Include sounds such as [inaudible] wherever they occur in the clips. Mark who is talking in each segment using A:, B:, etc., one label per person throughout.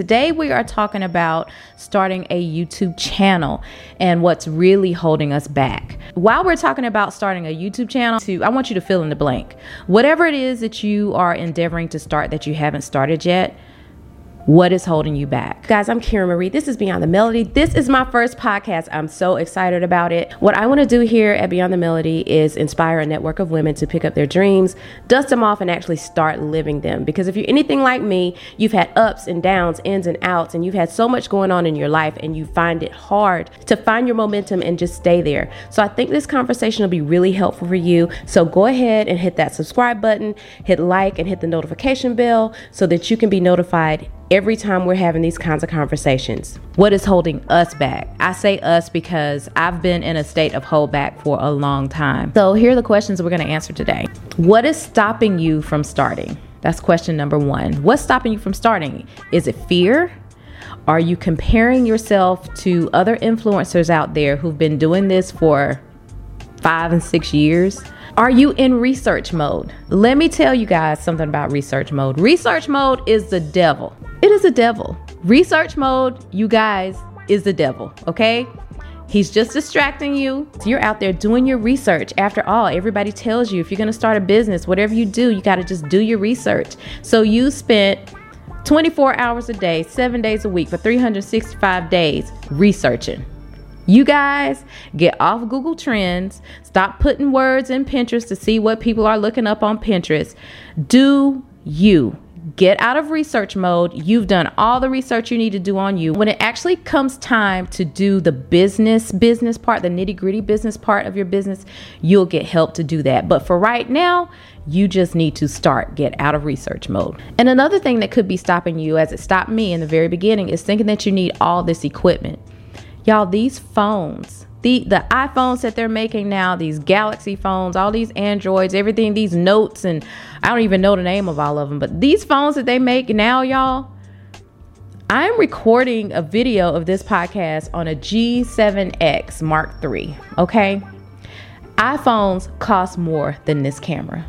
A: Today, we are talking about starting a YouTube channel and what's really holding us back. While we're talking about starting a YouTube channel, to, I want you to fill in the blank. Whatever it is that you are endeavoring to start that you haven't started yet, what is holding you back?
B: Guys, I'm Karen Marie. This is Beyond the Melody. This is my first podcast. I'm so excited about it. What I want to do here at Beyond the Melody is inspire a network of women to pick up their dreams, dust them off, and actually start living them. Because if you're anything like me, you've had ups and downs, ins and outs, and you've had so much going on in your life, and you find it hard to find your momentum and just stay there. So I think this conversation will be really helpful for you. So go ahead and hit that subscribe button, hit like, and hit the notification bell so that you can be notified every time we're having these kinds of conversations.
A: What is holding us back? I say us because I've been in a state of holdback for a long time. So here are the questions we're going to answer today. What is stopping you from starting? That's question number one. What's stopping you from starting? Is it fear? Are you comparing yourself to other influencers out there who've been doing this for five and six years? Are you in research mode? Let me tell you guys something about research mode. Research mode is the devil. It is a devil. Research mode, you guys, is the devil, okay? He's just distracting you. You're out there doing your research. After all, everybody tells you if you're going to start a business, whatever you do, you got to just do your research. So you spent 24 hours a day, seven days a week for 365 days researching. You guys get off Google Trends. Stop putting words in Pinterest to see what people are looking up on Pinterest. Do you get out of research mode. You've done all the research you need to do on you. When it actually comes time to do the business business part, the nitty-gritty business part of your business, you'll get help to do that. But for right now, you just need to start get out of research mode. And another thing that could be stopping you as it stopped me in the very beginning is thinking that you need all this equipment. Y'all, these phones the the iPhones that they're making now, these Galaxy phones, all these Androids, everything, these notes, and I don't even know the name of all of them, but these phones that they make now, y'all. I'm recording a video of this podcast on a G7X Mark III. Okay, iPhones cost more than this camera.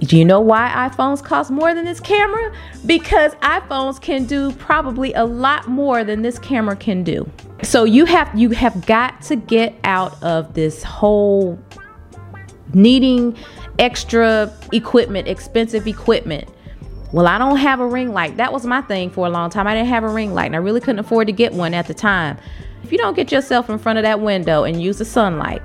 A: Do you know why iPhones cost more than this camera? Because iPhones can do probably a lot more than this camera can do. So you have you have got to get out of this whole needing extra equipment, expensive equipment. Well, I don't have a ring light. That was my thing for a long time. I didn't have a ring light and I really couldn't afford to get one at the time. If you don't get yourself in front of that window and use the sunlight,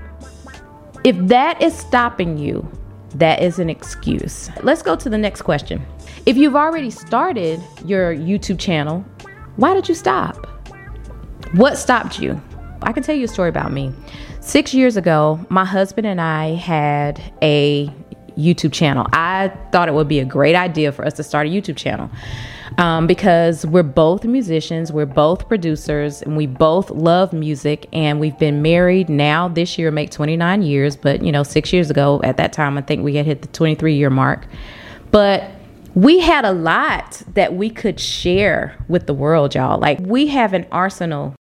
A: if that is stopping you, that is an excuse. Let's go to the next question. If you've already started your YouTube channel, why did you stop? What stopped you? I can tell you a story about me. Six years ago, my husband and I had a YouTube channel. I thought it would be a great idea for us to start a YouTube channel um, because we're both musicians, we're both producers, and we both love music. And we've been married now this year, make 29 years, but you know, six years ago at that time, I think we had hit the 23 year mark. But we had a lot that we could share with the world, y'all. Like, we have an arsenal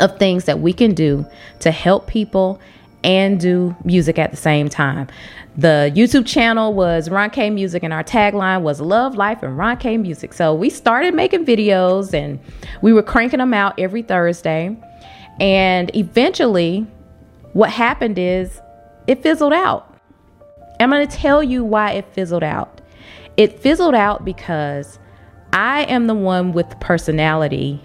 A: of things that we can do to help people and do music at the same time. The YouTube channel was Ron K Music, and our tagline was Love, Life, and Ron K Music. So we started making videos and we were cranking them out every Thursday. And eventually, what happened is it fizzled out. I'm going to tell you why it fizzled out. It fizzled out because I am the one with personality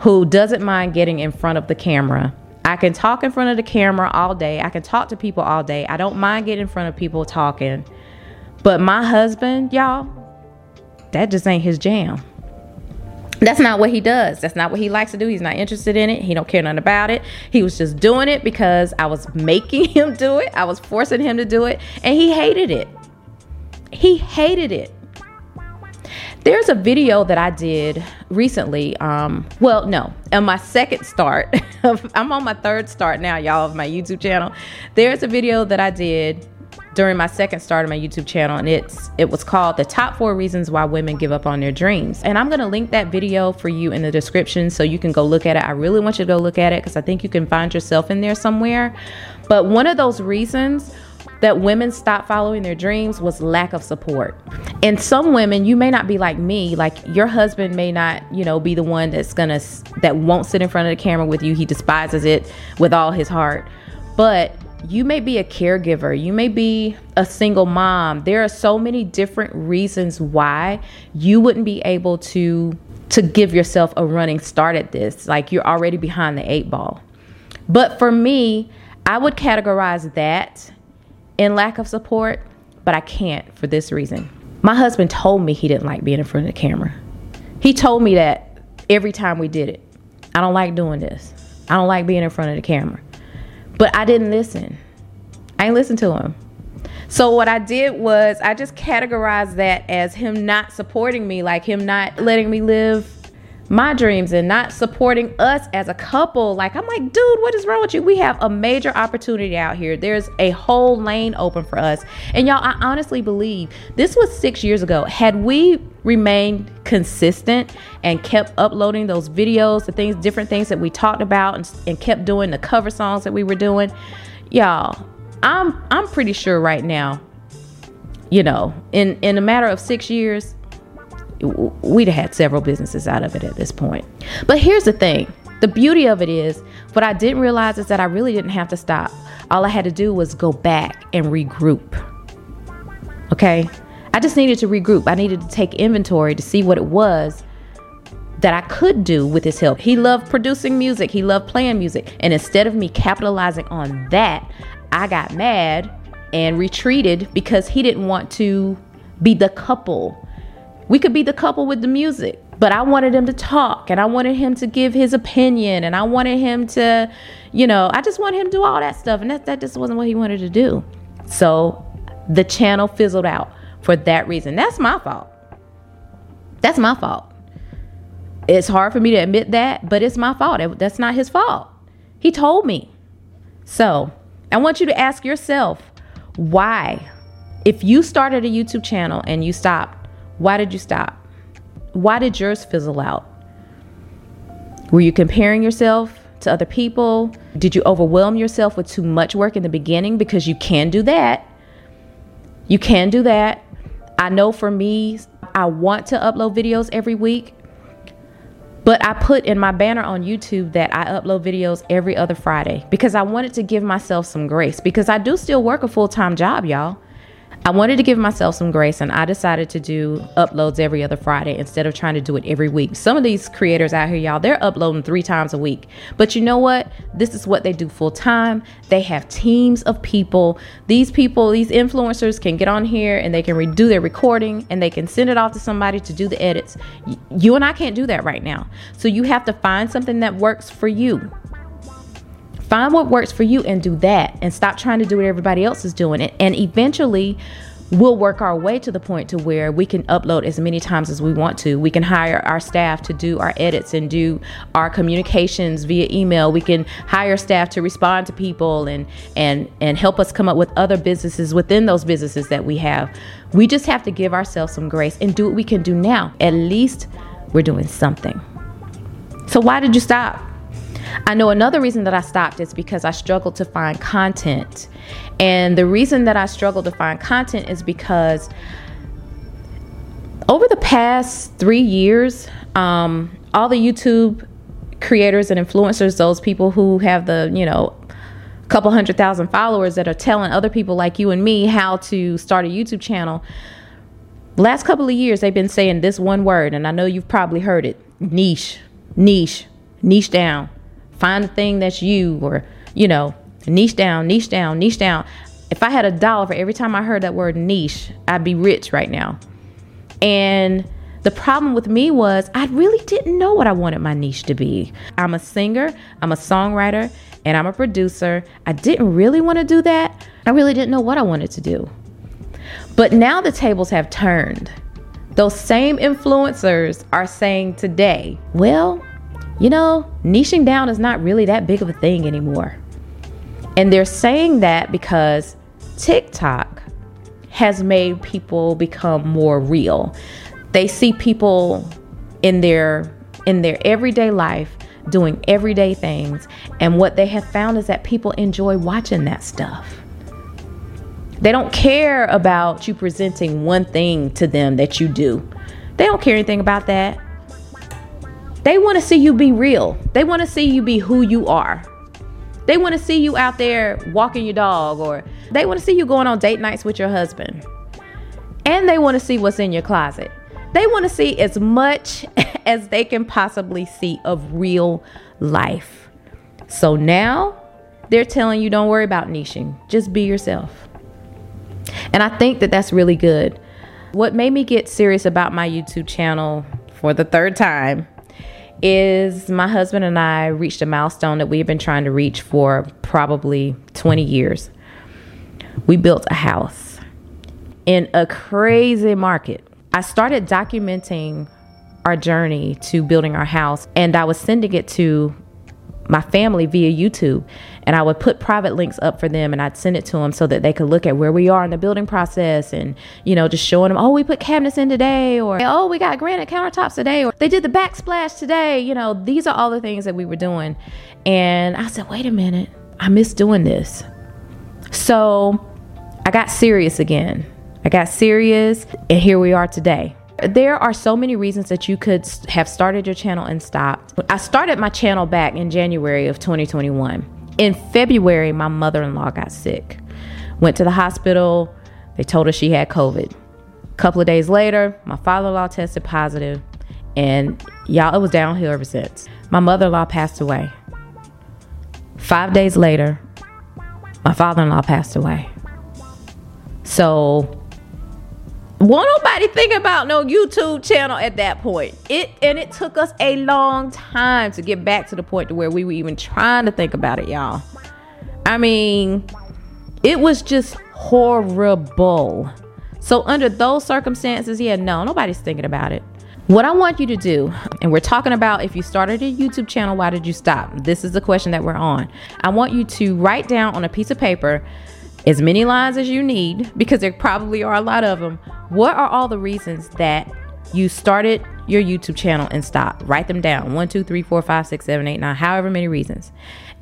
A: who doesn't mind getting in front of the camera. I can talk in front of the camera all day. I can talk to people all day. I don't mind getting in front of people talking. But my husband, y'all, that just ain't his jam. That's not what he does. That's not what he likes to do. He's not interested in it. He don't care nothing about it. He was just doing it because I was making [laughs] him do it. I was forcing him to do it, and he hated it. He hated it. There's a video that I did recently. Um, well, no, on my second start, [laughs] I'm on my third start now, y'all, of my YouTube channel. There's a video that I did during my second start of my YouTube channel, and it's it was called "The Top Four Reasons Why Women Give Up on Their Dreams." And I'm gonna link that video for you in the description so you can go look at it. I really want you to go look at it because I think you can find yourself in there somewhere. But one of those reasons that women stopped following their dreams was lack of support. And some women, you may not be like me, like your husband may not, you know, be the one that's gonna, that won't sit in front of the camera with you. He despises it with all his heart. But you may be a caregiver, you may be a single mom. There are so many different reasons why you wouldn't be able to to give yourself a running start at this. Like you're already behind the eight ball. But for me, I would categorize that in lack of support, but I can't for this reason. My husband told me he didn't like being in front of the camera. He told me that every time we did it. I don't like doing this. I don't like being in front of the camera. But I didn't listen. I ain't listen to him. So what I did was I just categorized that as him not supporting me, like him not letting me live my dreams and not supporting us as a couple. Like, I'm like, dude, what is wrong with you? We have a major opportunity out here. There's a whole lane open for us. And y'all, I honestly believe this was six years ago. Had we remained consistent and kept uploading those videos, the things, different things that we talked about, and, and kept doing the cover songs that we were doing, y'all, I'm I'm pretty sure right now, you know, in in a matter of six years, we'd have had several businesses out of it at this point. But here's the thing the beauty of it is, what I didn't realize is that I really didn't have to stop. All I had to do was go back and regroup. Okay? I just needed to regroup. I needed to take inventory to see what it was that I could do with his help. He loved producing music, he loved playing music. And instead of me capitalizing on that, I got mad and retreated because he didn't want to be the couple we could be the couple with the music, but I wanted him to talk and I wanted him to give his opinion and I wanted him to, you know, I just wanted him to do all that stuff. And that, that just wasn't what he wanted to do. So the channel fizzled out for that reason. That's my fault. That's my fault. It's hard for me to admit that, but it's my fault. That's not his fault. He told me. So I want you to ask yourself why, if you started a YouTube channel and you stopped, why did you stop? Why did yours fizzle out? Were you comparing yourself to other people? Did you overwhelm yourself with too much work in the beginning? Because you can do that. You can do that. I know for me, I want to upload videos every week, but I put in my banner on YouTube that I upload videos every other Friday because I wanted to give myself some grace because I do still work a full time job, y'all. I wanted to give myself some grace and I decided to do uploads every other Friday instead of trying to do it every week. Some of these creators out here, y'all, they're uploading three times a week. But you know what? This is what they do full time. They have teams of people. These people, these influencers can get on here and they can redo their recording and they can send it off to somebody to do the edits. You and I can't do that right now. So you have to find something that works for you. Find what works for you and do that and stop trying to do what everybody else is doing. And, and eventually, we'll work our way to the point to where we can upload as many times as we want to. We can hire our staff to do our edits and do our communications via email. We can hire staff to respond to people and and and help us come up with other businesses within those businesses that we have. We just have to give ourselves some grace and do what we can do now. At least we're doing something. So why did you stop? I know another reason that I stopped is because I struggled to find content. And the reason that I struggled to find content is because over the past three years, um, all the YouTube creators and influencers, those people who have the, you know, couple hundred thousand followers that are telling other people like you and me how to start a YouTube channel. Last couple of years, they've been saying this one word, and I know you've probably heard it niche, niche, niche down, Find a thing that's you, or, you know, niche down, niche down, niche down. If I had a dollar for every time I heard that word niche, I'd be rich right now. And the problem with me was I really didn't know what I wanted my niche to be. I'm a singer, I'm a songwriter, and I'm a producer. I didn't really want to do that. I really didn't know what I wanted to do. But now the tables have turned. Those same influencers are saying today, well, you know, niching down is not really that big of a thing anymore. And they're saying that because TikTok has made people become more real. They see people in their in their everyday life doing everyday things and what they have found is that people enjoy watching that stuff. They don't care about you presenting one thing to them that you do. They don't care anything about that. They want to see you be real. They want to see you be who you are. They want to see you out there walking your dog, or they want to see you going on date nights with your husband. And they want to see what's in your closet. They want to see as much [laughs] as they can possibly see of real life. So now they're telling you don't worry about niching, just be yourself. And I think that that's really good. What made me get serious about my YouTube channel for the third time is my husband and I reached a milestone that we've been trying to reach for probably 20 years. We built a house in a crazy market. I started documenting our journey to building our house and I was sending it to my family via YouTube. And I would put private links up for them and I'd send it to them so that they could look at where we are in the building process and, you know, just showing them, oh, we put cabinets in today or, oh, we got granite countertops today or they did the backsplash today. You know, these are all the things that we were doing. And I said, wait a minute, I miss doing this. So I got serious again. I got serious and here we are today. There are so many reasons that you could have started your channel and stopped. I started my channel back in January of 2021. In February, my mother in law got sick. Went to the hospital. They told her she had COVID. A couple of days later, my father in law tested positive, and y'all, it was downhill ever since. My mother in law passed away. Five days later, my father in law passed away. So won't nobody think about no YouTube channel at that point. It and it took us a long time to get back to the point to where we were even trying to think about it, y'all. I mean, it was just horrible. So under those circumstances, yeah, no, nobody's thinking about it. What I want you to do, and we're talking about if you started a YouTube channel, why did you stop? This is the question that we're on. I want you to write down on a piece of paper as many lines as you need because there probably are a lot of them. What are all the reasons that you started your YouTube channel and stopped? Write them down one, two, three, four, five, six, seven, eight, nine, however many reasons.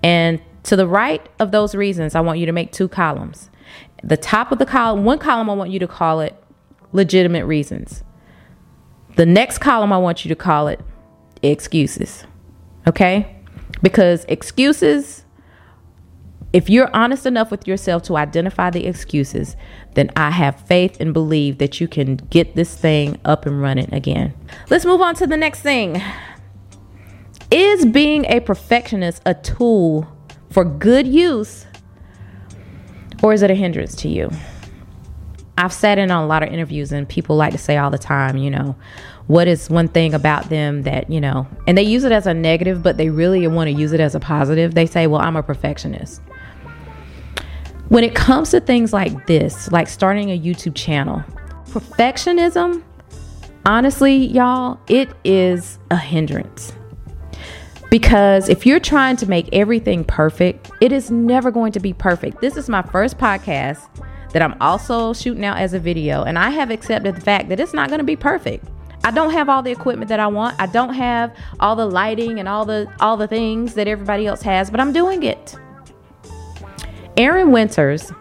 A: And to the right of those reasons, I want you to make two columns. The top of the column, one column, I want you to call it legitimate reasons. The next column, I want you to call it excuses. Okay? Because excuses if you're honest enough with yourself to identify the excuses, then I have faith and believe that you can get this thing up and running again. Let's move on to the next thing. Is being a perfectionist a tool for good use or is it a hindrance to you? I've sat in on a lot of interviews and people like to say all the time, you know, what is one thing about them that, you know, and they use it as a negative, but they really want to use it as a positive. They say, well, I'm a perfectionist. When it comes to things like this, like starting a YouTube channel, perfectionism, honestly, y'all, it is a hindrance. Because if you're trying to make everything perfect, it is never going to be perfect. This is my first podcast that I'm also shooting out as a video, and I have accepted the fact that it's not going to be perfect. I don't have all the equipment that I want. I don't have all the lighting and all the all the things that everybody else has, but I'm doing it. Erin Winters,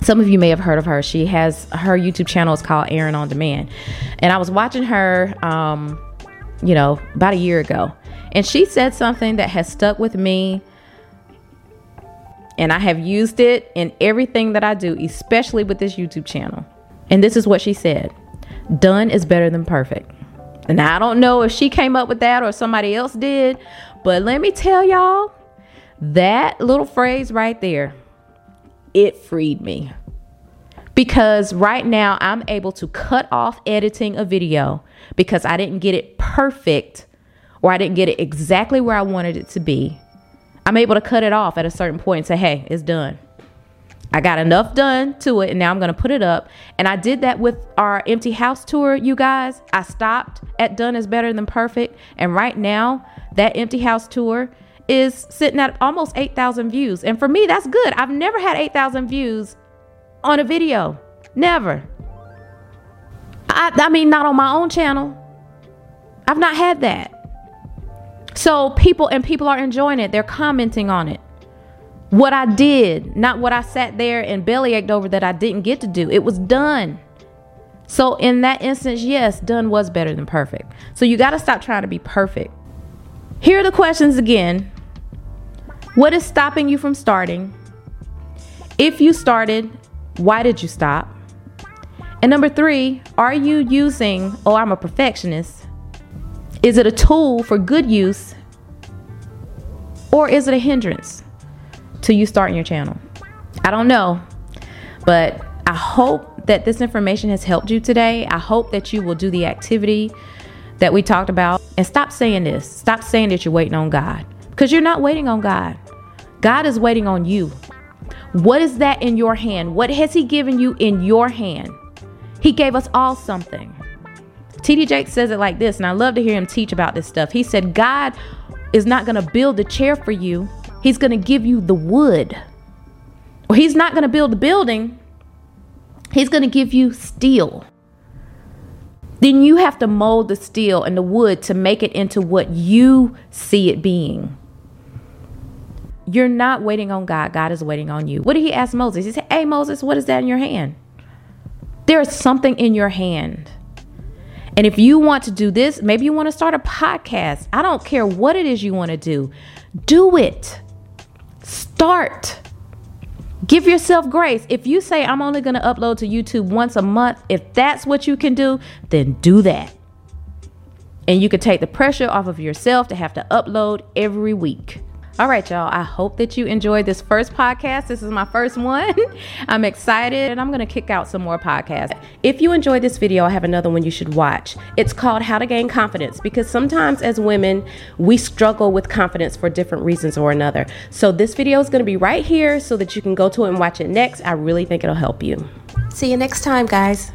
A: some of you may have heard of her. She has her YouTube channel is called Erin on Demand, and I was watching her, um, you know, about a year ago, and she said something that has stuck with me, and I have used it in everything that I do, especially with this YouTube channel. And this is what she said: "Done is better than perfect." And I don't know if she came up with that or somebody else did, but let me tell y'all that little phrase right there it freed me. Because right now I'm able to cut off editing a video because I didn't get it perfect or I didn't get it exactly where I wanted it to be. I'm able to cut it off at a certain point and say, hey, it's done. I got enough done to it, and now I'm to put it up. And I did that with our empty house tour, you guys. I stopped at done is better than perfect. And right now, that empty house tour is sitting at almost 8,000 views. And for me, that's good. I've never had 8,000 views on a video. Never. I, I mean, not on my own channel. I've not had that. So people and people are enjoying it. They're commenting on it. what I did, not what I sat there and belly ached over that I didn't get to do. It was done. So, in that instance, yes, done was better than perfect. So, you got to stop trying to be perfect. Here are the questions again What is stopping you from starting? If you started, why did you stop? And number three, are you using, oh, I'm a perfectionist? Is it a tool for good use? Or is it a hindrance to you starting your channel? I don't know, but I hope that this information has helped you today. I hope that you will do the activity that we talked about and stop saying this. Stop saying that you're waiting on God because you're not waiting on God. God is waiting on you. What is that in your hand? What has He given you in your hand? He gave us all something. TD Jakes says it like this, and I love to hear him teach about this stuff. He said, God is not going to build the chair for you, He's going to give you the wood. He's not going to build the building, He's going to give you steel. Then you have to mold the steel and the wood to make it into what you see it being. You're not waiting on God, God is waiting on you. What did he ask Moses? He said, Hey, Moses, what is that in your hand? There is something in your hand. And if you want to do this, maybe you want to start a podcast. I don't care what it is you want to do. Do it. Start. Give yourself grace. If you say, I'm only going to upload to YouTube once a month, if that's what you can do, then do that. And you can take the pressure off of yourself to have to upload every week. All right, y'all. I hope that you enjoyed this first podcast. This is my first one. [laughs] I'm excited and I'm going to kick out some more podcasts. If you enjoyed this video, I have another one you should watch. It's called How to Gain Confidence because sometimes as women, we struggle with confidence for different reasons or another. So this video is going to be right here so that you can go to it and watch it next. I really think it'll help you. See you next time, guys.